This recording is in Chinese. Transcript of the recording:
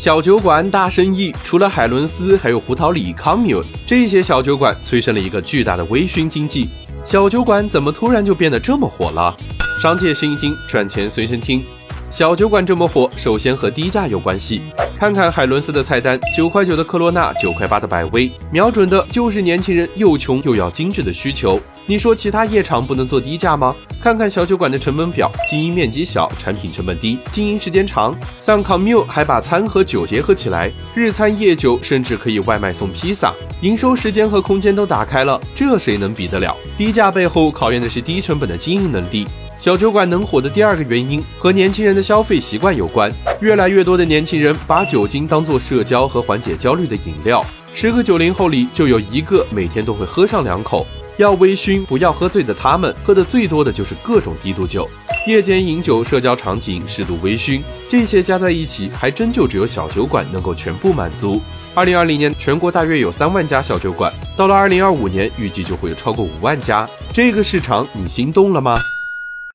小酒馆大生意，除了海伦斯，还有胡桃里、康米尔这些小酒馆，催生了一个巨大的微醺经济。小酒馆怎么突然就变得这么火了？商界生意经，赚钱随身听。小酒馆这么火，首先和低价有关系。看看海伦斯的菜单：九块九的科罗娜，九块八的百威，瞄准的就是年轻人又穷又要精致的需求。你说其他夜场不能做低价吗？看看小酒馆的成本表：经营面积小，产品成本低，经营时间长。像 Commune 还把餐和酒结合起来，日餐夜酒，甚至可以外卖送披萨，营收时间和空间都打开了，这谁能比得了？低价背后考验的是低成本的经营能力。小酒馆能火的第二个原因和年轻人的消费习惯有关，越来越多的年轻人把酒精当做社交和缓解焦虑的饮料，十个九零后里就有一个每天都会喝上两口。要微醺不要喝醉的他们，喝的最多的就是各种低度酒，夜间饮酒、社交场景、适度微醺，这些加在一起，还真就只有小酒馆能够全部满足。二零二零年全国大约有三万家小酒馆，到了二零二五年，预计就会有超过五万家，这个市场你心动了吗？